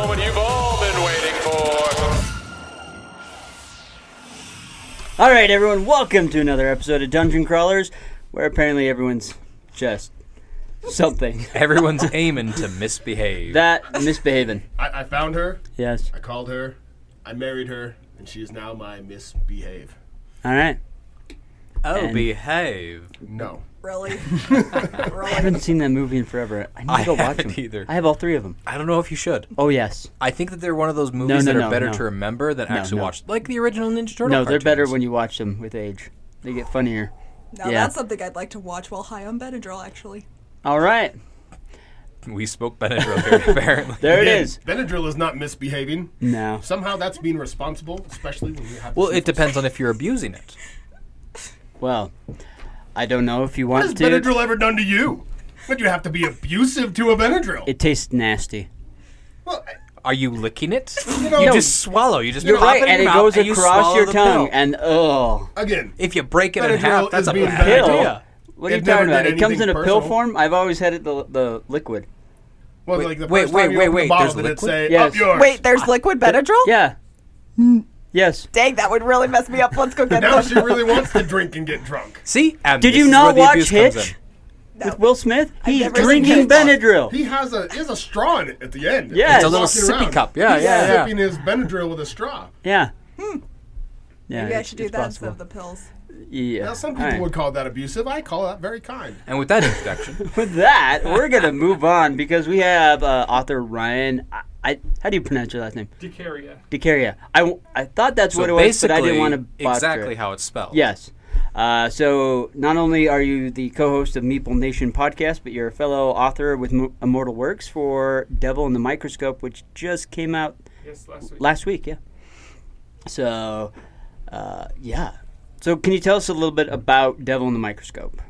Moment you've all been waiting for. All right, everyone, welcome to another episode of Dungeon Crawlers, where apparently everyone's just something Everyone's aiming to misbehave. that misbehaving. I, I found her. Yes. I called her. I married her, and she is now my misbehave. All right. oh, and- behave. No. Really? I haven't seen that movie in forever. I need I to go watch haven't them. either. I have all three of them. I don't know if you should. Oh yes. I think that they're one of those movies no, that no, are better no. to remember than No, actually no. watch. Like the original Ninja Turtle no, they're better when you watch them with age. They get funnier. Now Yeah. that's something I'd like to watch while high on Benadryl, actually. All right. We spoke Benadryl here, apparently. There Again, it is. Benadryl is not misbehaving. No. Somehow that's being responsible, especially when you have. Well, it depends on if you're abusing it. Well, I don't know if you want What want has to. Benadryl ever done to you? But you have to be abusive to a Benadryl? It tastes nasty. well, I- Are you licking it? You know- you just swallow. You just You're pop right, it in and it your goes mouth and you across swallow your the tongue, pill. and oh, again, If you break it in half, that's a being bad Benadryl. idea. what are you It never talking about? It comes in a anything pill form. I've always had it the the liquid. well, Wait, like the wait, first wait, time you wait, wait, the there's liquid? say Yes. up yours? Wait, there's liquid Benadryl? Yeah. Yes. Dang, that would really mess me up. Let's go get Now some. she really wants to drink and get drunk. See? And Did you not watch Hitch in. with Will Smith? He's never seen drinking Hitch. Benadryl. He has a he has a straw in it at the end. Yeah, It's a little Walking sippy around. cup. Yeah, He's yeah, yeah. sipping his Benadryl with a straw. Yeah. Hmm. Yeah. Maybe I should do that possible. instead of the pills. Yeah. Now, some people right. would call that abusive. I call that very kind. And with that introduction, With that, we're gonna move on because we have uh, author Ryan. I, I how do you pronounce your last name? Dicaria. DiCaria. I thought that's so what it was, but I didn't want to botcher exactly it. how it's spelled. Yes. Uh, so not only are you the co-host of Meeple Nation podcast, but you're a fellow author with Mo- Immortal Works for Devil in the Microscope, which just came out Yes, last week. last week. Yeah. So, uh, yeah. So can you tell us a little bit about Devil in the Microscope?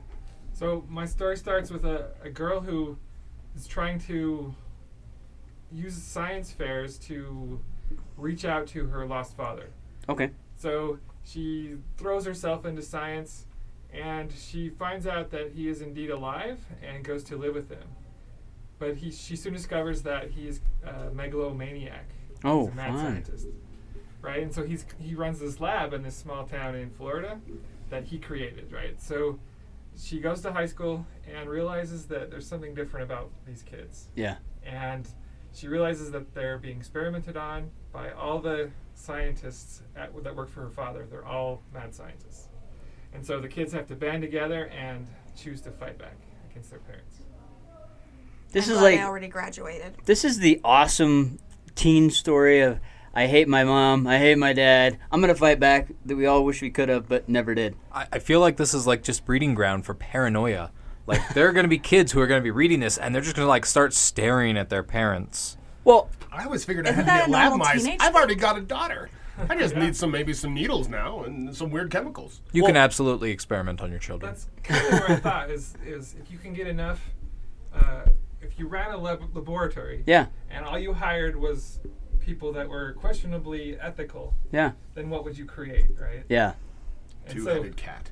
So my story starts with a, a girl who is trying to use science fairs to reach out to her lost father. Okay. So she throws herself into science and she finds out that he is indeed alive and goes to live with him. But he, she soon discovers that he is a megalomaniac. Oh, he's a mad fun. scientist. Right? And so he's he runs this lab in this small town in Florida that he created, right? So she goes to high school and realizes that there's something different about these kids Yeah. and she realizes that they're being experimented on by all the scientists at, that work for her father. They're all mad scientists, and so the kids have to band together and choose to fight back against their parents. This I'm is like I already graduated. this is the awesome teen story of I hate my mom, I hate my dad. I'm gonna fight back that we all wish we could have, but never did. I, I feel like this is like just breeding ground for paranoia. Like there are going to be kids who are going to be reading this and they're just going to like start staring at their parents. Well, I always figured I had to get lab mice. I've thing? already got a daughter. I just need some maybe some needles now and some weird chemicals. You can absolutely experiment on your children. That's kind of where I thought is is if you can get enough, uh, if you ran a lab- laboratory yeah, and all you hired was people that were questionably ethical, yeah, then what would you create, right? yeah. And so- Two-headed cat.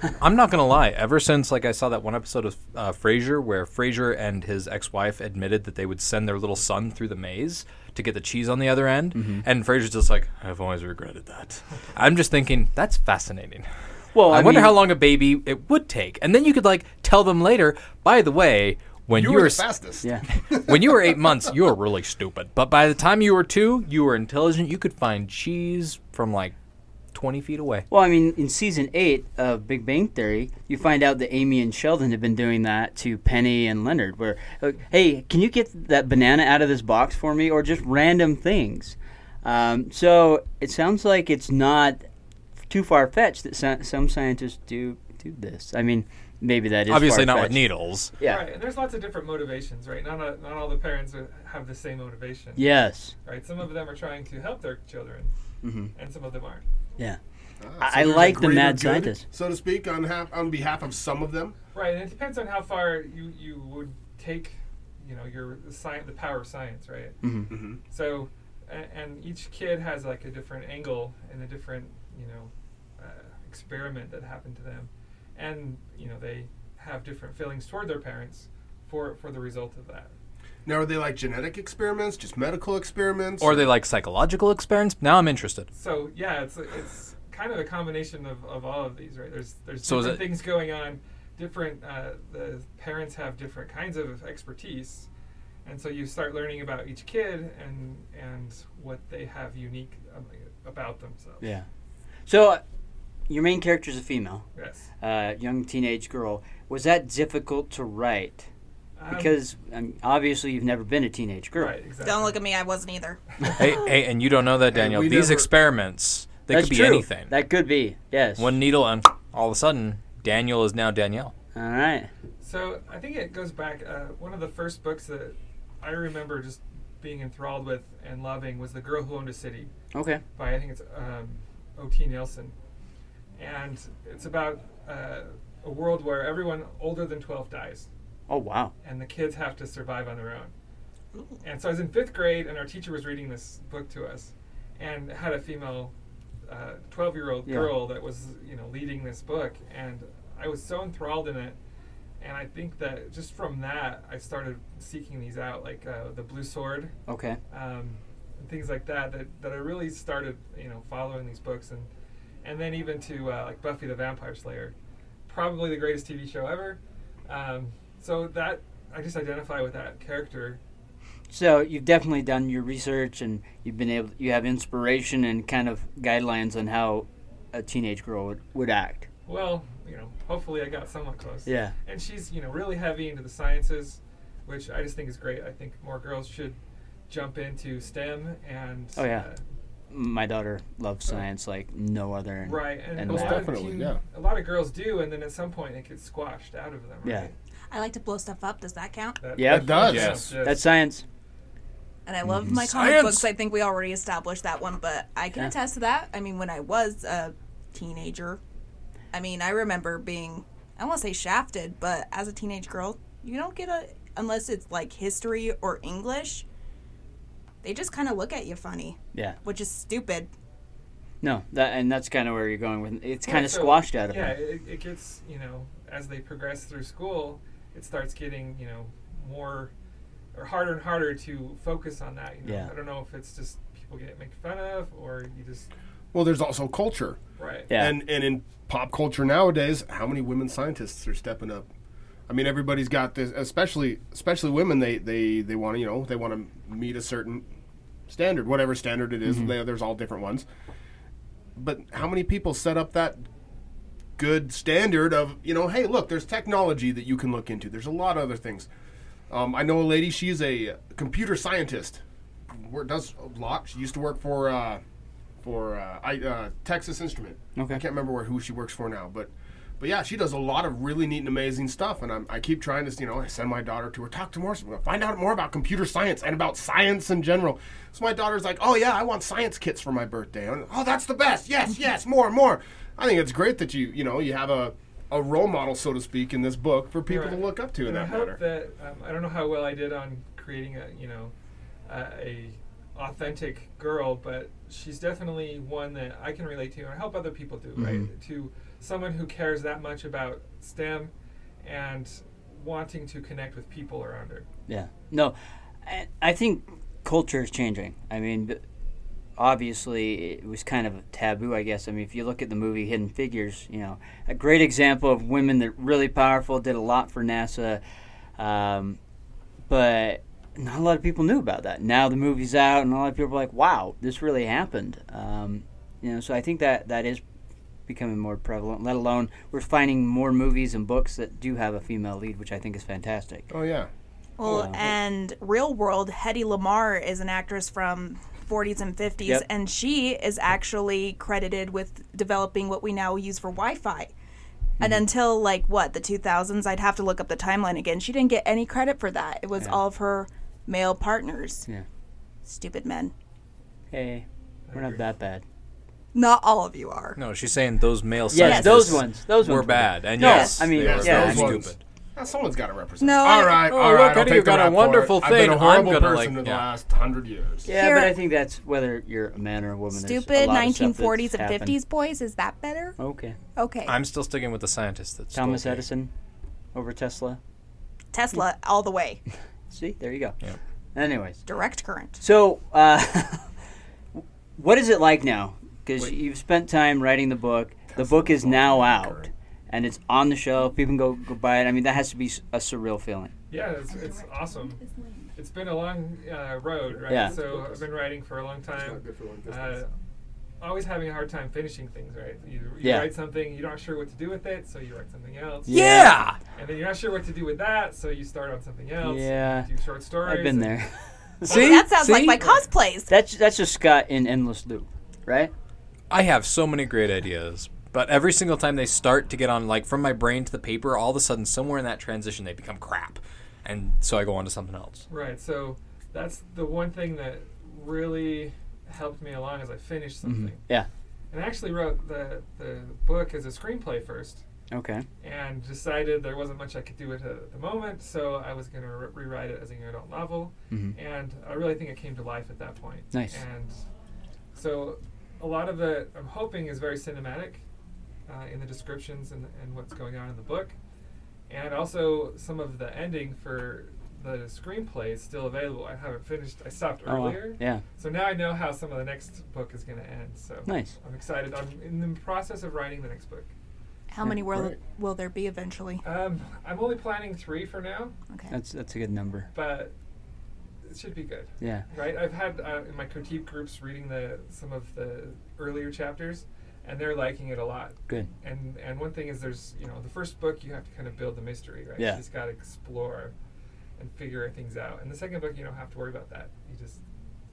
I'm not gonna lie. Ever since like I saw that one episode of uh, Frasier where Frasier and his ex-wife admitted that they would send their little son through the maze to get the cheese on the other end, Mm-hmm. and Frasier's just like, I've always regretted that. I'm just thinking that's fascinating. Well, I, I, wonder mean, how long a baby it would take, and then you could like tell them later. By the way, when You you, were were the s- fastest. Yeah. when you were eight months, you were really stupid. But by the time you were two, you were intelligent. You could find cheese from like twenty feet away. Well, I mean, in season eight of Big Bang Theory, you find out that Amy and Sheldon have been doing that to Penny and Leonard. Where, like, hey, can you get that banana out of this box for me, or just random things? Um, so it sounds like it's not too far fetched that some, some scientists do do this. I mean, maybe that is Obviously not with needles. Yeah. Right, and there's lots of different motivations, right? Not a, not all the parents are- have the same motivation. Yes. Right. Some of them are trying to help their children, Mhm. and some of them aren't. Yeah. Ah, I, so I like the mad good, scientist. so to speak, on half, on behalf of some of them. Right, and it depends on how far you, you would take, you know, your the science, the power of science, right? Mhm. Mhm. So, and, and each kid has like a different angle and a different, you know, uh, experiment that happened to them, and you know they have different feelings toward their parents for for the result of that. Now, are they like genetic experiments, just medical experiments? Or are they like psychological experiments. Now I'm interested. So yeah, it's it's kind of a combination of, of all of these, right? There's there's So different things going on. Different uh, the parents have different kinds of expertise, and so you start learning about each kid and and what they have unique um, about themselves. Yeah. So, uh, your main character is a female. Yes. Uh, young teenage girl. Was that difficult to write? Um, Because um, obviously you've never been a teenage girl. Right. Exactly. Don't look at me. I wasn't either. hey, hey, and you don't know that, Daniel. we These never- experiments, they That's could be true. anything. That could be. Yes. One needle, and all of a sudden, Daniel is now Danielle. All right. So I think it goes back. Uh, one of the first books that I remember just being enthralled with and loving was *The Girl Who Owned a City* Okay. by I think it's um, O.T. Nelson, and it's about uh, a world where everyone older than 12 dies, Oh wow. and the kids have to survive on their own. And so I was in fifth grade, and our teacher was reading this book to us, and had a female uh, 12-year-old Yeah. girl that was, you know, leading this book, and I was so enthralled in it. And I think that just from that, I started seeking these out, like uh, the Blue Sword, Okay. um, and things like that, that. That I really started, you know, following these books, and and then even to uh, like Buffy the Vampire Slayer, probably the greatest TV show ever. Um, so that I just identify with that character So you've definitely done your research, and you've been able. You have inspiration and kind of guidelines on how a teenage girl would, would act. Well, you know, hopefully I got somewhat close. Yeah. And she's, you know, really heavy into the sciences, which I just think is great. I think more girls should jump into STEM and Oh, yeah. uh, My daughter loves science like no other. Right. And, and a lot of Definitely, teen- yeah. a lot of girls do, and then at some point it gets squashed out of them. Right? Yeah. I like to blow stuff up. Does that count? That, Yeah. It does. Yes. yes. That's science. And I love my comic Science. books. I think we already established that one, but I can Yeah. attest to that. I mean, when I was a teenager, I mean, I remember being, I don't want to say shafted, but as a teenage girl, you don't get a, unless it's like history or English, they just kind of look at you funny, Yeah. which is stupid. No, that and that's kind of where you're going with. It's kind of so, squashed out of yeah, her. it, it gets you know as they progress through school, it starts getting you know more or harder and harder to focus on that. You know? Yeah. I don't know if it's just people get made fun of or you just Well, there's also culture. right. Yeah. And and in pop culture nowadays, how many women scientists are stepping up? I mean, everybody's got this, especially especially women. They they they want to you know they want to meet a certain standard, whatever standard it is. Mm-hmm. They, there's all different ones. But how many people set up that good standard of you know, hey, look, there's technology that you can look into. There's a lot of other things. Um, I know a lady. She's a computer scientist. Does a lot. She used to work for uh, for uh, I, uh, Texas Instrument. Okay. I can't remember where who she works for now, but but yeah, she does a lot of really neat and amazing stuff. And I'm, I keep trying to you know I send my daughter to her, talk to more, find out more about computer science and about science in general. So my daughter's like, oh yeah, I want science kits for my birthday. And, oh, that's the best. Yes, yes, more, more. I think it's great that you you know you have a a role model, so to speak, in this book for people to look up to in and I hope matter. that um, I don't know how well I did on creating a you know uh, a authentic girl, but she's definitely one that I can relate to and I hope other people do. Mm-hmm. Right, to someone who cares that much about STEM and wanting to connect with people around her. Yeah. No, I, I think culture is changing. I mean, b- obviously, it was kind of a taboo, I guess. I mean, if you look at the movie Hidden Figures, you know, a great example of women that really powerful, did a lot for NASA. Um, but not a lot of people knew about that. Now the movie's out, and a lot of people are like, "Wow, this really happened." Um, you know, so I think that that is becoming more prevalent. Let alone we're finding more movies and books that do have a female lead, which I think is fantastic. Oh yeah. Well, Yeah. and Real World, Hedy Lamarr is an actress from 40s and 50s, Yep. and she is actually credited with developing what we now use for Wi-Fi. Mm-hmm. And until like what the 2000s, I'd have to look up the timeline again. She didn't get any credit for that. It was Yeah. all of her male partners. Yeah. Stupid men. Hey, we're not that bad. Not all of you are. No, she's saying those male Yes, scientists those ones. Those were ones were bad. bad. And No, yes, I mean, they yeah, were yeah, very stupid. Now, someone's got to represent. No, All I- right, Oh, all look. I'll take you've got a wonderful it. I've been thing. a I'm horrible gonna, person like, in the yeah. last hundred years. Yeah, Here- but I think that's whether you're a man or a woman. there's a Stupid lot of stuff 1940s and happened. 50s boys. Is that better? Okay. Okay. I'm still sticking with the scientist that's Thomas stole. Edison over Tesla. Tesla all the way. See, there you go. Yeah. Anyways, Direct current. so uh, what is it like now? Because you've spent time writing the book. The book is now out, and it's on the shelf. People can go go buy it. I mean, that has to be a surreal feeling. Yeah, it's, it's awesome. It's been a long uh, road, right? Yeah. So I've been writing for a long time. Uh, always having a hard time finishing things, right? You, you Yeah. write something, you're not sure what to do with it, so you write something else. Yeah. And then you're not sure what to do with that, so you start on something else. Yeah. Do short stories. I've been there. See, that sounds like my cosplays. That's that's just got an endless loop, right? I have so many great ideas, but every single time they start to get on, like from my brain to the paper, all of a sudden, somewhere in that transition, they become crap, and so I go on to something else. Right. So that's the one thing that really helped me along as I finished something. Yeah. And I actually wrote the the book as a screenplay first, Okay. and decided there wasn't much I could do at the moment, so I was going to re- rewrite it as a young adult novel. Mm-hmm. And I really think it came to life at that point. Nice. And so a lot of it, I'm hoping, is very cinematic uh, in the descriptions and, and what's going on in the book. And also, some of the ending for the screenplay is still available. I haven't finished. I stopped Oh, earlier. Yeah. So now I know how some of the next book is going to end. So Nice. I'm excited. I'm in the process of writing the next book. How many will Great. will there be eventually? Um, I'm only planning three for now, Okay. That's that's a good number. but it should be good. Yeah. Right? I've had uh, in my critique groups reading the some of the earlier chapters, and they're liking it a lot. Good. And and one thing is there's you know the first book you have to kind of build the mystery, right? Yeah. You just got to explore and figure things out. And the second book you don't have to worry about that. You just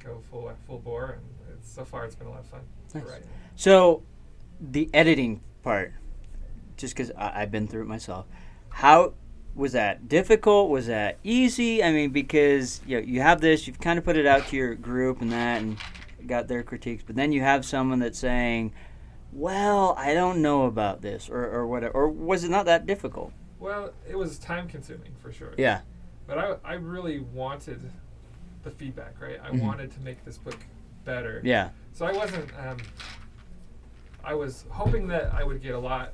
go full full bore, and it's, so far it's been a lot of fun. Nice. So, the editing part, just because I've been through it myself, how was that difficult? Was that easy? I mean, because you know, you have this, you've kind of put it out to your group and that, and got their critiques, but then you have someone that's saying, "Well, I don't know about this," or or whatever. Or was it not that difficult? Well, it was time consuming for sure. Yeah. But I, I really wanted the feedback, right? I Mhm. wanted to make this book better. Yeah. So I wasn't. Um, I was hoping that I would get a lot.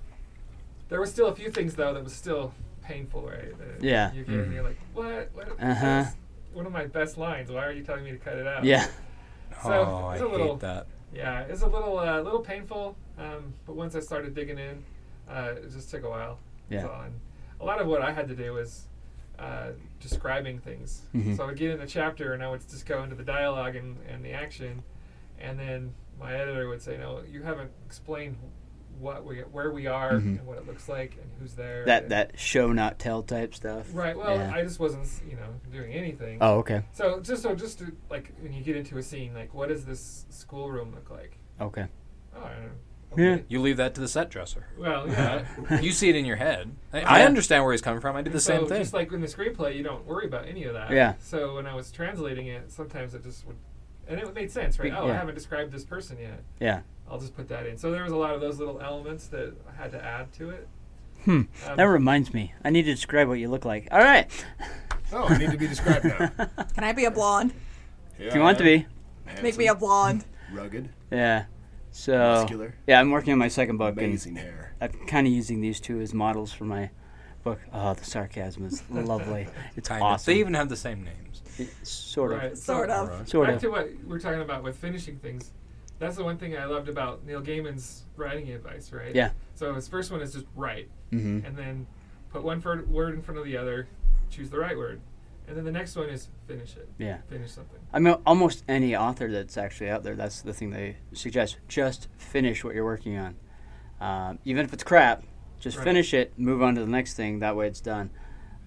There were still a few things though that was still painful, right? That Yeah. You get, you're like, what? what Uh-huh. that's One of my best lines. Why are you telling me to cut it out? Yeah. So oh, it's I a little. hate that. Yeah, it's a little, uh, little painful. Um, but once I started digging in, uh, it just took a while. Yeah. A lot of what I had to do was uh, describing things. Mhm. So I would get in the chapter and I would just go into the dialogue and, and the action, and then my editor would say, "No, you haven't explained what we, where we are, Mhm. and what it looks like, and who's there." That that show not tell type stuff. Right. Well, Yeah. I just wasn't, you know, doing anything. Oh, okay. So just so just to, like when you get into a scene, like what does this schoolroom look like? Okay. Oh, I don't know. Yeah. You leave that to the set dresser. Well, yeah. you see it in your head. I, I understand where he's coming from. I did the And same so thing. Just like in the screenplay, you don't worry about any of that. Yeah. So when I was translating it, sometimes it just would, and it made sense, right? Be- Oh, yeah. I haven't described this person yet. Yeah. I'll just put that in. So there was a lot of those little elements that I had to add to it. Hmm. Um, that reminds me. I need to describe what you look like. All right. Oh, I need to be described now. Can I be a blonde? If you want to be. Make me a blonde. rugged, Yeah. So. muscular, Yeah, I'm working on my second book, amazing hair. I'm kind of using these two as models for my book. Oh, the sarcasm is lovely. It's Kind of. awesome. They even have the same names. It- sort of. Right. Sort so of. Sort back of. to what we're talking about with finishing things. That's the one thing I loved about Neil Gaiman's writing advice, right? Yeah. So his first one is just write, Mm-hmm. and then put one word in front of the other, choose the right word, and then the next one is finish it. Yeah. Finish something. I mean, almost any author that's actually out there, that's the thing they suggest. Just finish what you're working on. Um, even if it's crap, just Right. finish it, move on to the next thing. That way it's done.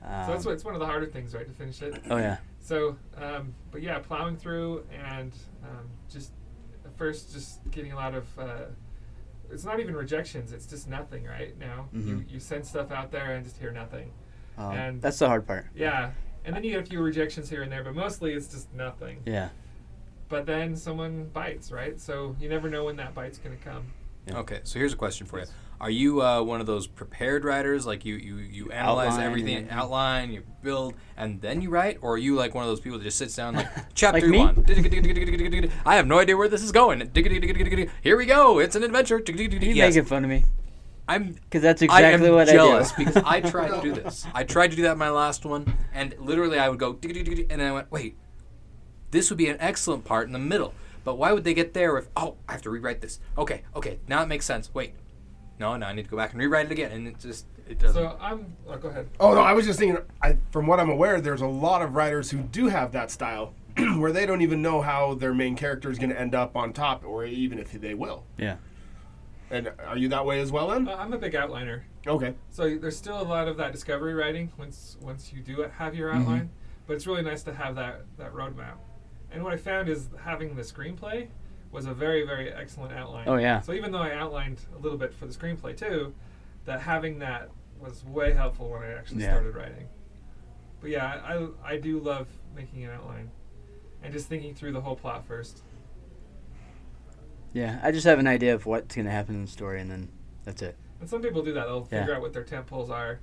so that's Um, what it's one of the harder things, right, to finish it. Oh, yeah. So, um, but yeah, plowing through and um, just first just getting a lot of. Uh, it's not even rejections; it's just nothing right now. You Mhm. you send stuff out there and just hear nothing. um, and that's the hard part. yeah, and then you get a few rejections here and there, but mostly it's just nothing. Yeah. But then someone bites, right? So you never know when that bite's going to come. Okay, so here's a question for you: Are you uh, one of those prepared writers, like you you, you analyze Outline everything, and- outline, you build, and then you write, or are you like one of those people that just sits down like chapter me? one? I have no idea where this is going. Here we go. It's an adventure. Are you Yes. making fun of me? I'm Because that's I exactly am what jealous I do. because I tried to do this. I tried to do that in my last one, and literally I would go, and then I went, wait, this would be an excellent part in the middle. But why would they get there if, oh, I have to rewrite this? Okay, okay, now it makes sense. Wait, no, no, I need to go back and rewrite it again, and it just it doesn't. So I'm. Oh, go ahead. Oh no, I was just thinking. I, from what I'm aware, there's a lot of writers who do have that style, where they don't even know how their main character is going to end up on top, or even if they will. Yeah. And are you that way as well, then? Uh, I'm a big outliner. Okay. So there's still a lot of that discovery writing once once you do have your Mm-hmm. outline, but it's really nice to have that that roadmap. And what I found is having the screenplay was a very very excellent outline. Oh, yeah. So even though I outlined a little bit for the screenplay too, that having that was way helpful when I actually Yeah. started writing. But yeah, I I do love making an outline, and just thinking through the whole plot first. Yeah. I just have an idea of what's going to happen in the story, and then that's it. And some people do that. They'll Yeah. figure out what their tent poles are,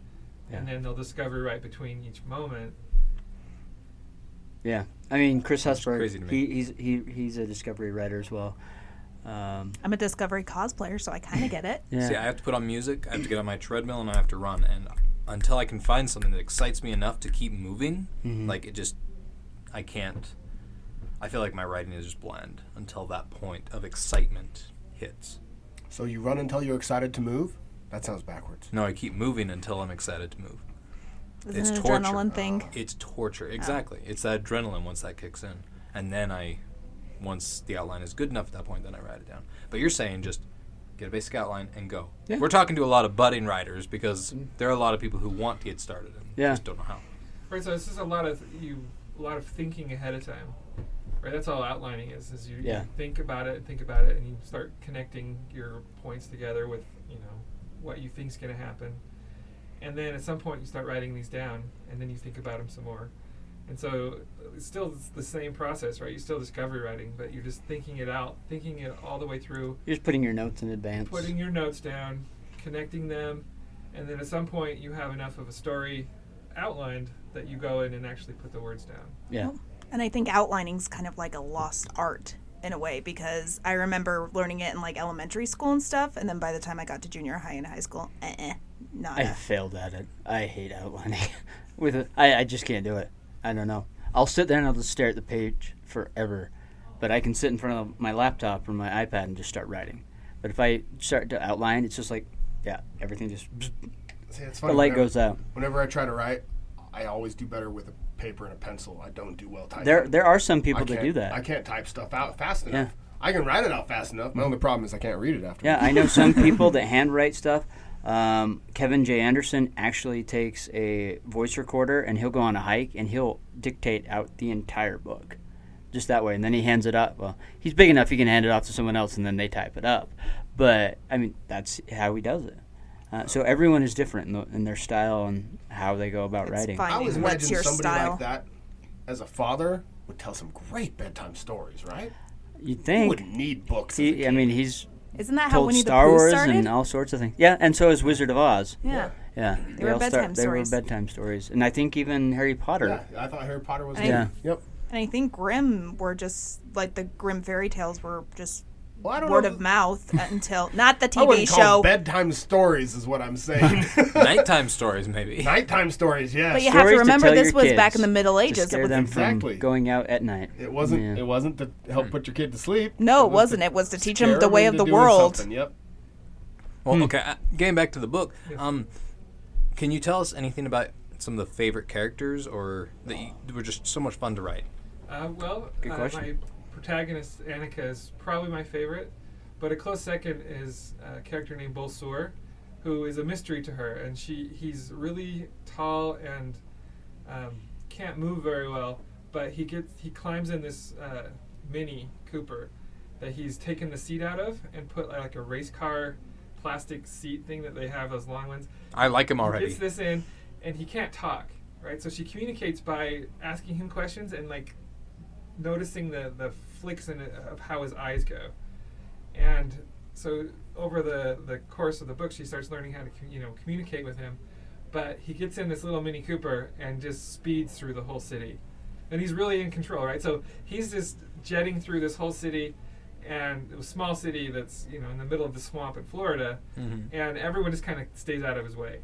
and then they'll discover right between each moment. Yeah. I mean, Chris That's Hesberg, to me. he, he's, he, he's a discovery writer as well. Um, I'm a Discovery cosplayer, so I kind of get it. yeah. See, I have to put on music. I have to get on my treadmill, and I have to run. And until I can find something that excites me enough to keep moving, Mhm. like it just, I can't. I feel like my writing is just bland until that point of excitement hits. So you run until you're excited to move? That sounds backwards. No, I keep moving until I'm excited to move. Isn't It's an torture. adrenaline thing? It's torture. Exactly. It's that adrenaline once that kicks in. And then I, once the outline is good enough at that point, then I write it down. But you're saying just get a basic outline and go. Yeah. We're talking to a lot of budding writers because mm-hmm. there are a lot of people who want to get started and Yeah. just don't know how. Right, so it's just a lot of you, a lot of thinking ahead of time. Right, that's all outlining is. Is you, Yeah. you think about it, and think about it, and you start connecting your points together with you know what you think's going to happen, and then at some point you start writing these down, and then you think about them some more, and so it's still the same process, right? You're still discovery writing, but you're just thinking it out, thinking it all the way through, You're just putting your notes in advance. putting your notes down, connecting them, and then at some point you have enough of a story outlined that you go in and actually put the words down. yeah. And I think outlining's kind of like a lost art in a way because I remember learning it in like elementary school and stuff, and then by the time I got to junior high and high school, eh, eh not. I failed at it. I hate outlining. With it, I, I just can't do it. I don't know. I'll sit there and I'll just stare at the page forever. But I can sit in front of my laptop or my iPad and just start writing. But if I start to outline, it's just like, yeah, everything just See, it's the light whenever- goes out. Whenever I try to write, I always do better with a paper and a pencil. I don't do well typing. There, there are some people that do that. I can't type stuff out fast enough. Yeah. I can write it out fast enough. My only problem is I can't read it after. Yeah, I know some people that handwrite stuff. Um, Kevin J. Anderson actually takes a voice recorder and he'll go on a hike and he'll dictate out the entire book, just that way. And then he hands it up. Well, he's big enough he can hand it off to someone else and then they type it up. But I mean, that's how he does it. Uh, so everyone is different in, the, in their style and how they go about It's writing. fine. I always What's imagine your somebody style? like that, as a father, would tell some great bedtime stories, right? You'd You think. wouldn't need books. He, I mean, he's Isn't that how Winnie Star the Pooh Wars started? and all sorts of things. Yeah, and so is Wizard of Oz. yeah. Yeah, They were all bedtime they stories. were bedtime stories, and I think even Harry Potter. yeah, I thought Harry Potter was. Yeah. Yep. And I think Grimm were just like the Grimm fairy tales were just Well, word know. of mouth until not the TV wouldn't call show. bedtime stories, is what I'm saying. Nighttime stories, maybe. Nighttime stories, yes. But you have to remember tell this was back in the Middle to Ages. It was, them from Exactly. going out at night. It wasn't. Yeah. It wasn't to help put your kid to sleep. no, it was wasn't. It was to teach scare them the way of the world. something, Yep. Well, okay. Uh, getting back to the book, um, can you tell us anything about some of the favorite characters, or that you, were just so much fun to write? Uh, well, Good uh, question. my protagonist Annika is probably my favorite, but a close second is a character named Bolsur, who is a mystery to her, and she he's really tall and um, can't move very well, but he gets he climbs in this uh, mini Cooper that he's taken the seat out of and put like a race car plastic seat thing that they have those long ones. I like him already. He gets this in, and he can't talk, right? So she communicates by asking him questions and like noticing the the flicks in it of how his eyes go, and so over the the course of the book, she starts learning how to you know communicate with him. But he gets in this little Mini Cooper and just speeds through the whole city, and he's really in control, right? So he's just jetting through this whole city. And a small city that's you know in the middle of the swamp in Florida, Mhm. and everyone just kind of stays out of his way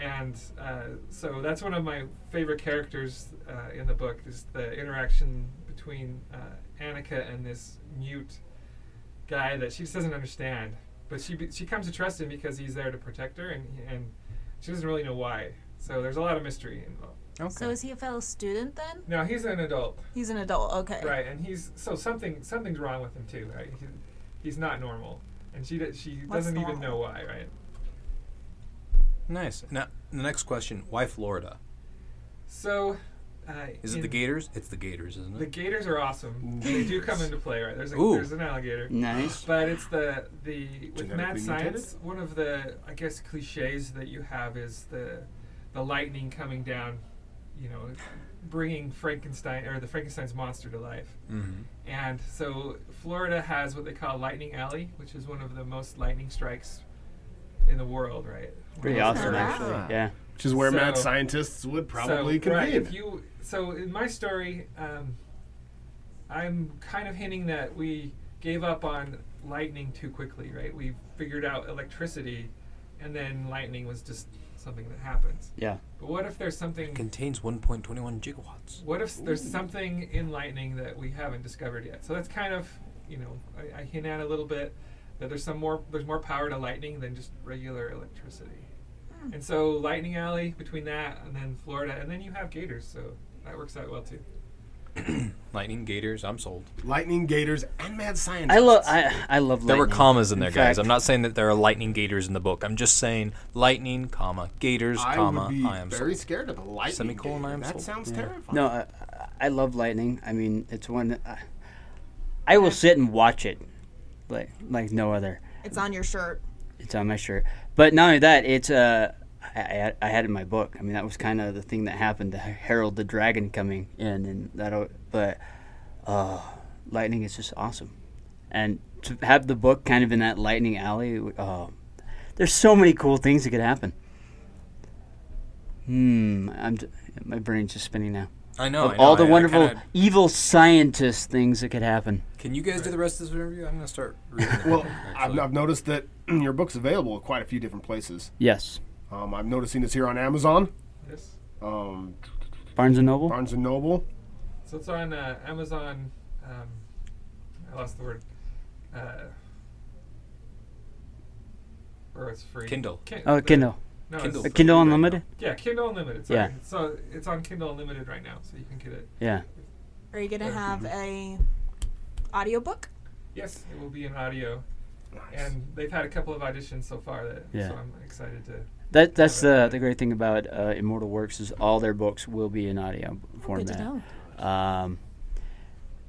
and uh, so that's one of my favorite characters uh, in the book is the interaction between uh, Annika and this mute guy that she just doesn't understand but she be- she comes to trust him because he's there to protect her and and she doesn't really know why so there's a lot of mystery involved So is he a fellow student then? no he's an adult He's an adult. Okay. right and he's so something something's wrong with him too right he, he's not normal and she d- she What's doesn't even know why right Nice. Now, the next question: Why Florida? so uh, Is it the Gators? It's the Gators, isn't it? The gators are awesome. they do come into play, right? There's a, Ooh. there's an alligator. Nice. But it's the the with mad Genetically science. One of the I guess cliches that you have is the the lightning coming down, you know, bringing Frankenstein or the Frankenstein's monster to life. Mhm. And so Florida has what they call Lightning Alley, which is one of the most lightning strikes in the world, right? Pretty One awesome, actually. Yeah. Which is where mad scientists would probably so, right, convene. if you so in my story, um, I'm kind of hinting that we gave up on lightning too quickly, right? We figured out electricity, and then lightning was just something that happens. Yeah. But what if there's something? Contains 1.21 gigawatts. What if there's something in lightning that we haven't discovered yet? So that's kind of, you know, I, I hint at a little bit that there's some more there's more power to lightning than just regular electricity. And so Lightning Alley between that and then Florida and then you have Gators, so that works out well too. Lightning Gators. I'm sold. Lightning gators and mad scientists. I love I I love. There were commas in there, In guys. fact- I'm not saying that there are lightning gators in the book. I'm just saying lightning, comma, gators, I comma, would be I am very sold. scared of a lightning Semicolon, gator. I am That sold. sounds Yeah. terrifying. No, I, I love lightning. I mean, it's one. that I, I will sit and watch it, like like no other. It's on your shirt. It's on my shirt. But not only that, it's uh, I, I, I had it in my book. I mean, that was kind of the thing that happened to herald the dragon coming in, and that. But uh, lightning is just awesome, and to have the book kind of in that lightning alley. Oh, there's so many cool things that could happen. Hmm, I'm j- my brain's just spinning now. I know. Of I know. all the I- I wonderful kinda- evil scientist things that could happen. Can you guys do the rest of this review? I'm gonna start reading. Well, I've. I've noticed that your book's available at quite a few different places. Yes, Um, I'm noticing it's here on Amazon, Yes. um, Barnes and Noble. Barnes and Noble. So it's on uh, Amazon. Um, I lost the word. Uh, or it's free. Kindle. Kin- Oh, Kindle. No, Kindle. it's Kindle free right Unlimited. now. Yeah, Kindle Unlimited. Sorry. Yeah. So it's on Kindle Unlimited right now, so you can get it. Yeah. Are you gonna Yeah. have a audiobook? Yes, it will be in audio, Nice. and they've had a couple of auditions so far. That Yeah. so I'm excited to. That that's the but- the great thing about uh, Immortal Works is all their books will be in audio Good to format. know. Um,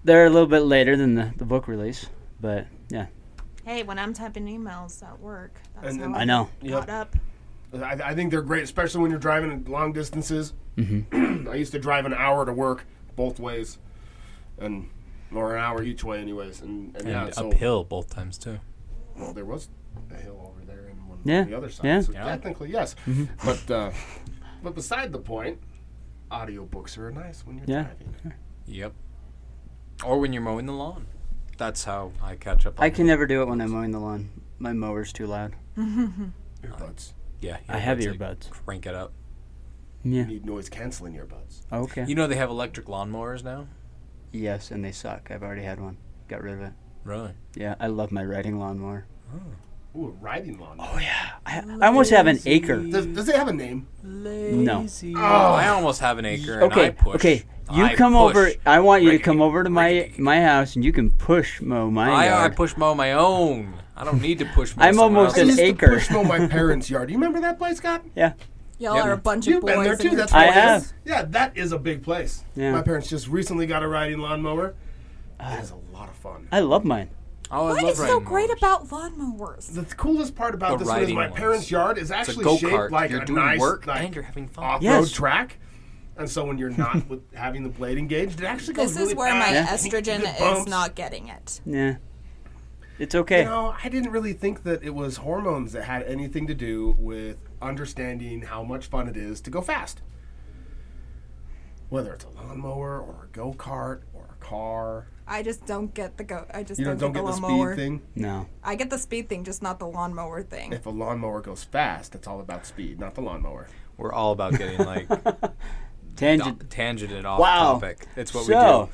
they're a little bit later than the, the book release, but yeah, Hey, when I'm typing emails at work, that's And- and- I, I know. get Yep. up. I, I think they're great, especially when you're driving long distances. I used to drive an hour to work both ways, and or an hour each way, anyways. And, and, and yeah, so uphill both times too. Well, there was a hill over there and one Yeah, on the other side. yeah. So Yeah. technically, yes. But uh, but beside the point, audiobooks are nice when you're Yeah. driving. Yep. Or when you're mowing the lawn. That's how I catch up. On I can never do it when I'm mowing the lawn. My mower's too loud. Earbuds. Yeah. I have earbuds. Crank it up. Yeah. You need noise canceling earbuds. Okay. You know they have electric lawnmowers now. yes, and they suck. I've already had one. Got rid of it. Really? Yeah, I love my riding lawnmower. Oh. Ooh, a riding lawn. Oh yeah, I, I almost have an acre. Does, does it have a name? No. Oh, I almost have an acre. And I Okay, push. okay. You I come push. over. I want you to come over to my my house, and you can push mow my I, I yard. push mow my own. I don't need to push. Mow I'm someone almost I an else's. used acre. to push mow my parents' yard. Do you remember that place, Scott? yeah, Y'all Yeah, are a man. bunch of You've boys. been there and too. you're- That's I why it have. Yeah, that is a big place. Yeah. My parents just recently got a riding lawnmower. It ah. is a lot of fun. I love mine. Oh, I What love is so riding great mowers. about lawnmowers? The coolest part about The this one is riding my ones. parents' yard is It's a actually go shaped kart. like You're a doing nice work like, and you're having fun. off-road Yes. track. And so when you're not with having the blade engaged, it actually goes This really is where my fast. estrogen Good is not getting it. Yeah, it's okay. You know, I didn't really think that it was hormones that had anything to do with understanding how much fun it is to go fast. Whether it's a lawnmower or a go kart or a car, I just don't get the go. I just you don't, don't get get the the lawnmower. speed thing. no, I get the speed thing, just not the lawnmower thing. If a lawnmower goes fast, it's all about speed, not the lawnmower. We're all about getting like tangent. tangented off Wow. topic. It's what so,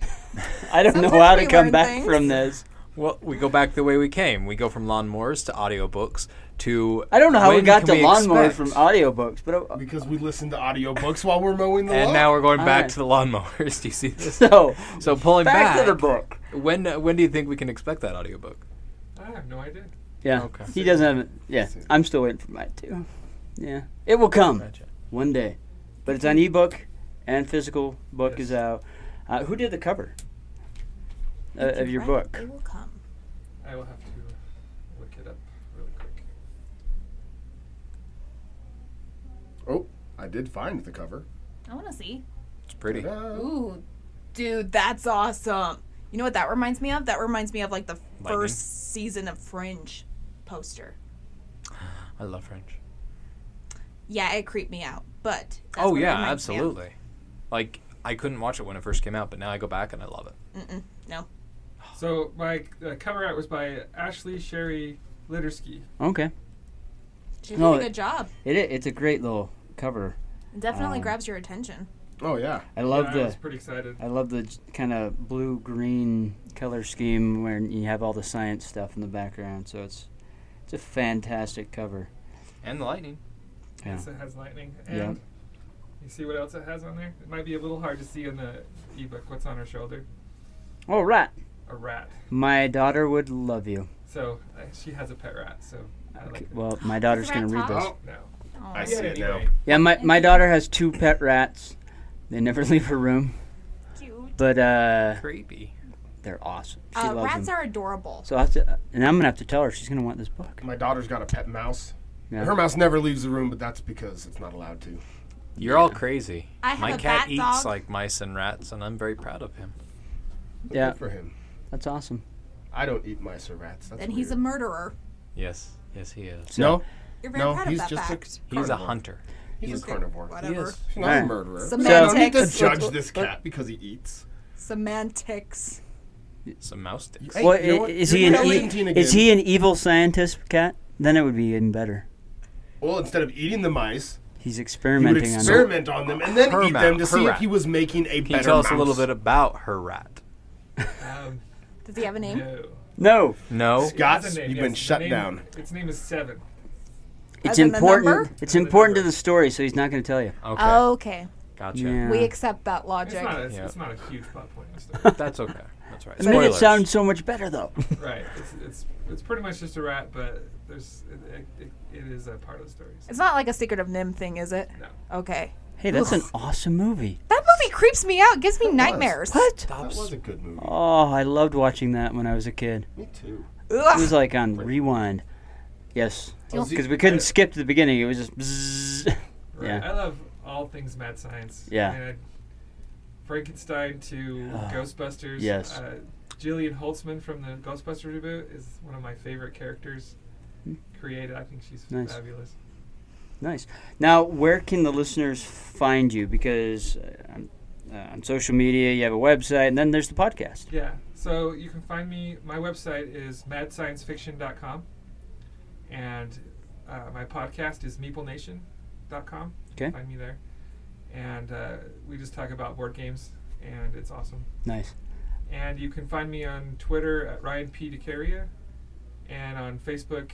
we do. I don't know how to come back things. from this. We do. Well, we go back the way we came. We go from lawnmowers to audiobooks to. I don't know how we got can to lawnmowers expect- from audiobooks, but uh, Because we listen to audiobooks while we're mowing the And lawn. And now we're going back Alright. to the lawnmowers. Do you see this? so So pulling back back. to the book. When uh, when do you think we can expect that audiobook? I have no idea. Yeah, Okay. he doesn't have. it. Yeah, I'm still waiting for mine too. Yeah, it will come Gotcha. one day, but it's on ebook and physical book Yes. is out. Uh, who did the cover uh, of your book? They will come. I will have to look it up really quick. Oh, I did find the cover. I want to see. It's pretty. Ta-da. Ooh, dude, that's awesome. You know what that reminds me of? That reminds me of like the Lightning? first season of Fringe poster. I love Fringe. Yeah, it creeped me out, but that's oh what it yeah, me of. absolutely. Like I couldn't watch it when it first came out, but now I go back and I love it. Mm-mm, No, So my uh, cover art was by Ashley Sherry Littersky. Okay, she did No, a it- good job. it i- it's a great little cover. It definitely Um, grabs your attention. Oh yeah. I love yeah, I the was pretty excited. I love the kind of blue green color scheme where you have all the science stuff in the background. So it's it's a fantastic cover. And the lightning. Yeah. Yes, it has lightning. And Yeah. you see what else it has on there? It might be a little hard to see in the ebook. What's on her shoulder? All right, A rat. my daughter would love you. So uh, she has a pet rat. So I like Okay, it. well, my daughter's gonna read this. talk? no. Oh, I see it now. Anyway, Yeah, my my daughter has two pet rats. They never leave her room, cute. but uh, Creepy. they're awesome. She Uh, loves rats them. are adorable. So I have to, and I'm gonna have to tell her she's gonna want this book. My daughter's got a pet mouse. Yeah. Her mouse never leaves the room, but that's because it's not allowed to. You're all crazy. I have My a cat bat eats dog. like mice and rats, and I'm very proud of him. Yeah. Good for him. That's awesome. I don't eat mice or rats. That's and he's a weird. murderer. Yes, yes, he is. no. You're very No, proud he's of that just a fact. He's a carnivore. hunter. He's, He's a carnivore. Whatever. is. He's not Alright. a murderer. So- I don't need to Semantics. judge this cat because he eats. Semantics. Some mouse sticks. Hey, well, you know i- what? is You're he an gonna e- Argentine is again. he an evil scientist cat? Then it would be even better. Well, instead of eating the mice, He's he would experimenting on it. experiment on them and then Her eat mou- them to her see if rat. he was making a Can better you tell us a mouse. little bit about her rat? Um, Does he have a name? no. No, No. It Scott, name, you've yes. been shut name- down. Its name is Seven. it's As in the important. number? It's As the important to number. the story, so he's not going to tell you. Okay. Oh, okay. Gotcha. Yeah. We accept that It's logic. not, a, Yeah. it's not a huge plot point in the. That's okay. That's right. It made it Spoilers. sound so much better, though. right. It's, it's it's pretty much just a rat, but there's it, it, it is a part of the story. It's not like a Secret of NIMH thing, is it? No. Okay. Hey, that's an awesome movie. That movie creeps me out. Gives me nightmares. What? That was a good movie. Oh, I loved watching that when I was a kid. Me too. It was like on rewind. Yes, Oh, because we couldn't I- skip to the beginning. It was just. Bzzz. Right. Yeah. I love all things mad science. Yeah. I mean, I- Frankenstein to Ghostbusters. yes. Uh, Jillian Holtzman from the Ghostbusters reboot is one of my favorite characters created. I think she's Nice. fabulous. Nice. Now, where can the listeners find you? Because uh, on, uh, social media, you have a website, and then there's the podcast. Yeah. So you can find me. My website is madsciencefiction.com, and uh, my podcast is meeplenation.com. Okay. Find me there, and uh, we just talk about board games, and it's awesome. Nice. And you can find me on Twitter at Ryan P. DeCaria, And on Facebook,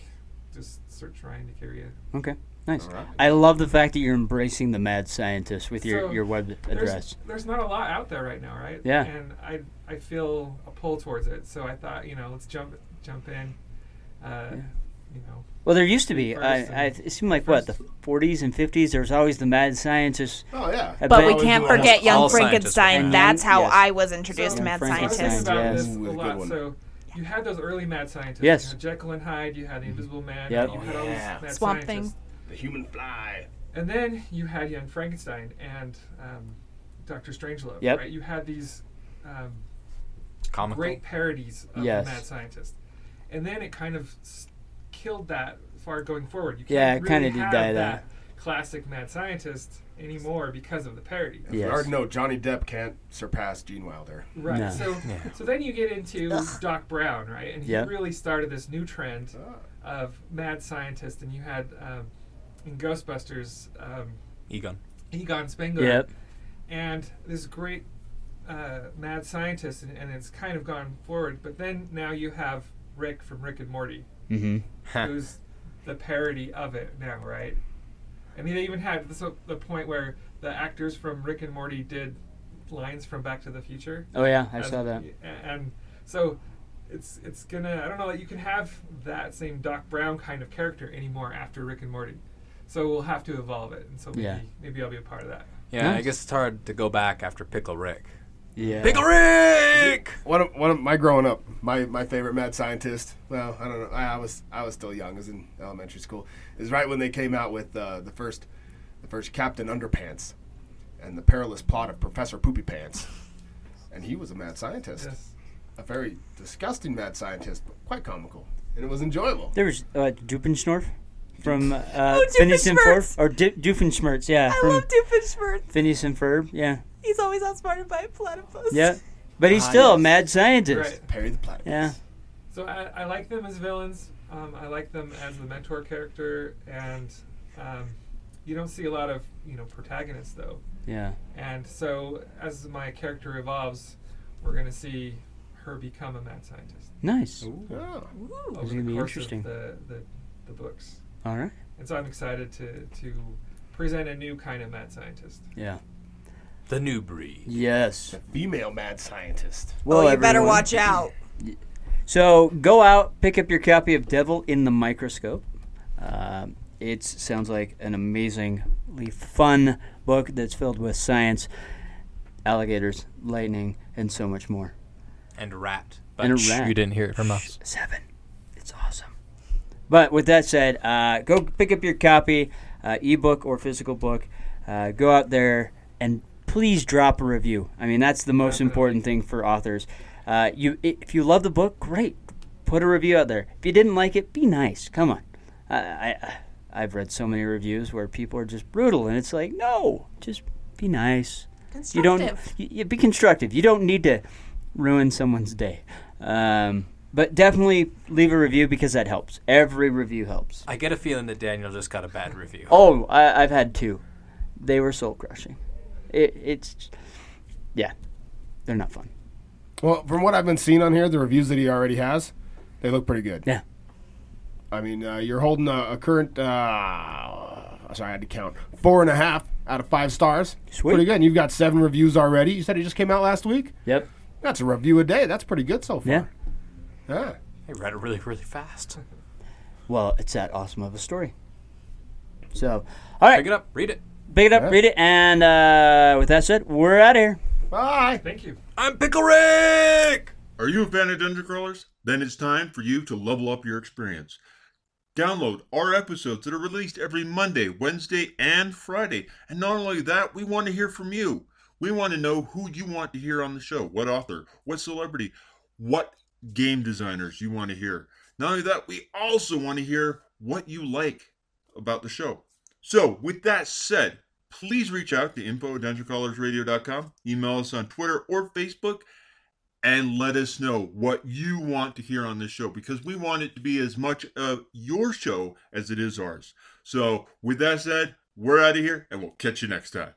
just search Ryan DeCaria. Okay, nice. All right. I love the fact that you're embracing the mad scientist with your, So, your web There's, address. there's not a lot out there right now, right? Yeah. And I I feel a pull towards it, so I thought, you know, let's jump jump in. Uh, You know, Well, there used to be. I, I, it seemed like what the 40s and 50s. There was always the mad scientist. Oh yeah. I But we can't forget Young Frankenstein. were That's how Yes. I was introduced So- to Mad scientists. was Frankenstein, thinking Scientist. about yes. a lot. one. So you had those early mad scientists. Yes. You had Jekyll and Hyde. You had the Invisible Man. Yep. You had all these Yeah. mad Swamp scientists. Thing. The human fly. And then you had Young Frankenstein and um, Doctor Strangelove. Yep. Right. You had these um, Comical. great parodies of Yes. the mad scientist, and then it kind of s- killed that far going forward. You can't Yeah, it really kinda did have die that that. classic mad scientist anymore because of the parody. Yes. I already know Johnny Depp can't surpass Gene Wilder. Right. No. So, so then you get into Doc Brown, right? And he Yep. really started this new trend Ah. of mad scientist. And you had um, in Ghostbusters um, Egon. Egon Spengler, Yep. and this great uh, mad scientist, and, and it's kind of gone forward. But then now you have Rick from Rick and Morty, Mm-hmm. who's the parody of it now, right? I mean, they even had this, the point where the actors from Rick and Morty did lines from Back to the Future. Oh yeah, I as- saw that. And so it's it's gonna I don't know you can have that same Doc Brown kind of character anymore after Rick and Morty. So we'll have to evolve it, and so maybe Yeah. maybe I'll be a part of that. Yeah, I guess it's hard to go back after Pickle Rick. Yeah. Pickle Rick! One of one of my growing up, my, my favorite mad scientist. Well, I don't know. I, I was I was still young. I was in elementary school. Is right when they came out with uh, the first the first Captain Underpants and the perilous plot of Professor Poopy Pants. And he was a mad scientist, Yes. a very disgusting mad scientist, but quite comical, and it was enjoyable. There was uh, Doofenshmirtz from uh, Oh, Phineas and Ferb, Doofenshmirtz. or D- Doofenshmirtz, yeah, I from love Doofenshmirtz. Phineas and Ferb, yeah, He's always outsmarted by a platypus. yeah. But he's Ah, still a mad scientist. Right. Perry the Platypus. Yeah. So I, I like them as villains. Um, I like them as the mentor character, and um, you don't see a lot of you know protagonists though. Yeah. And so as my character evolves, we're gonna see her become a mad scientist Nice. Oh. over It's the gonna be course interesting. of the, the the books. All right. And so I'm excited to to present a new kind of mad scientist. Yeah. The new breed. Yes. The female mad scientist. Well, oh, you better watch out. So go out, pick up your copy of Devil in the Microscope. Um it sounds like an amazingly fun book that's filled with science, alligators, lightning, and so much more. And rat. But And a shh, rat. you didn't hear it from us. Seven. It's awesome. But with that said, uh, go pick up your copy, uh, ebook or physical book. Uh, go out there and please drop a review. I mean, that's the most important thing for authors. Uh, you, if you love the book, great. Put a review out there. If you didn't like it, be nice. Come on. I, I, I've read so many reviews where people are just brutal, and it's like, no, just be nice. You don't. Constructive. You, you be constructive. You don't need to ruin someone's day. Um, but definitely leave a review because that helps. Every review helps. I get a feeling that Daniel just got a bad review. Oh, I, I've had two. They were soul crushing. It, it's, yeah, they're not fun. Well, from what I've been seeing on here, the reviews that he already has, they look pretty good. Yeah. I mean, uh, you're holding a, a current. Uh, sorry, I had to count. Four and a half out of five stars. Sweet. Pretty good. And you've got seven reviews already. You said it just came out last week. Yep. That's a review a day. That's pretty good so far. Yeah. Yeah. I read it really, really fast. Well, it's that awesome of a story. So, all right, Pick it up, read it. pick it up, Yeah. read it, and uh, with that said, we're out of here. Bye. Thank you. I'm Pickle Rick! Are you a fan of Dungeon Crawlers? Then it's time for you to level up your experience. Download our episodes that are released every Monday, Wednesday, and Friday. And not only that, we want to hear from you. We want to know who you want to hear on the show, what author, what celebrity, what game designers you want to hear. Not only that, we also want to hear what you like about the show. So, with that said, please reach out to info at dungeoncrawlersradio.com, email us on Twitter or Facebook, and let us know what you want to hear on this show because we want it to be as much of your show as it is ours. So, with that said, we're out of here and we'll catch you next time.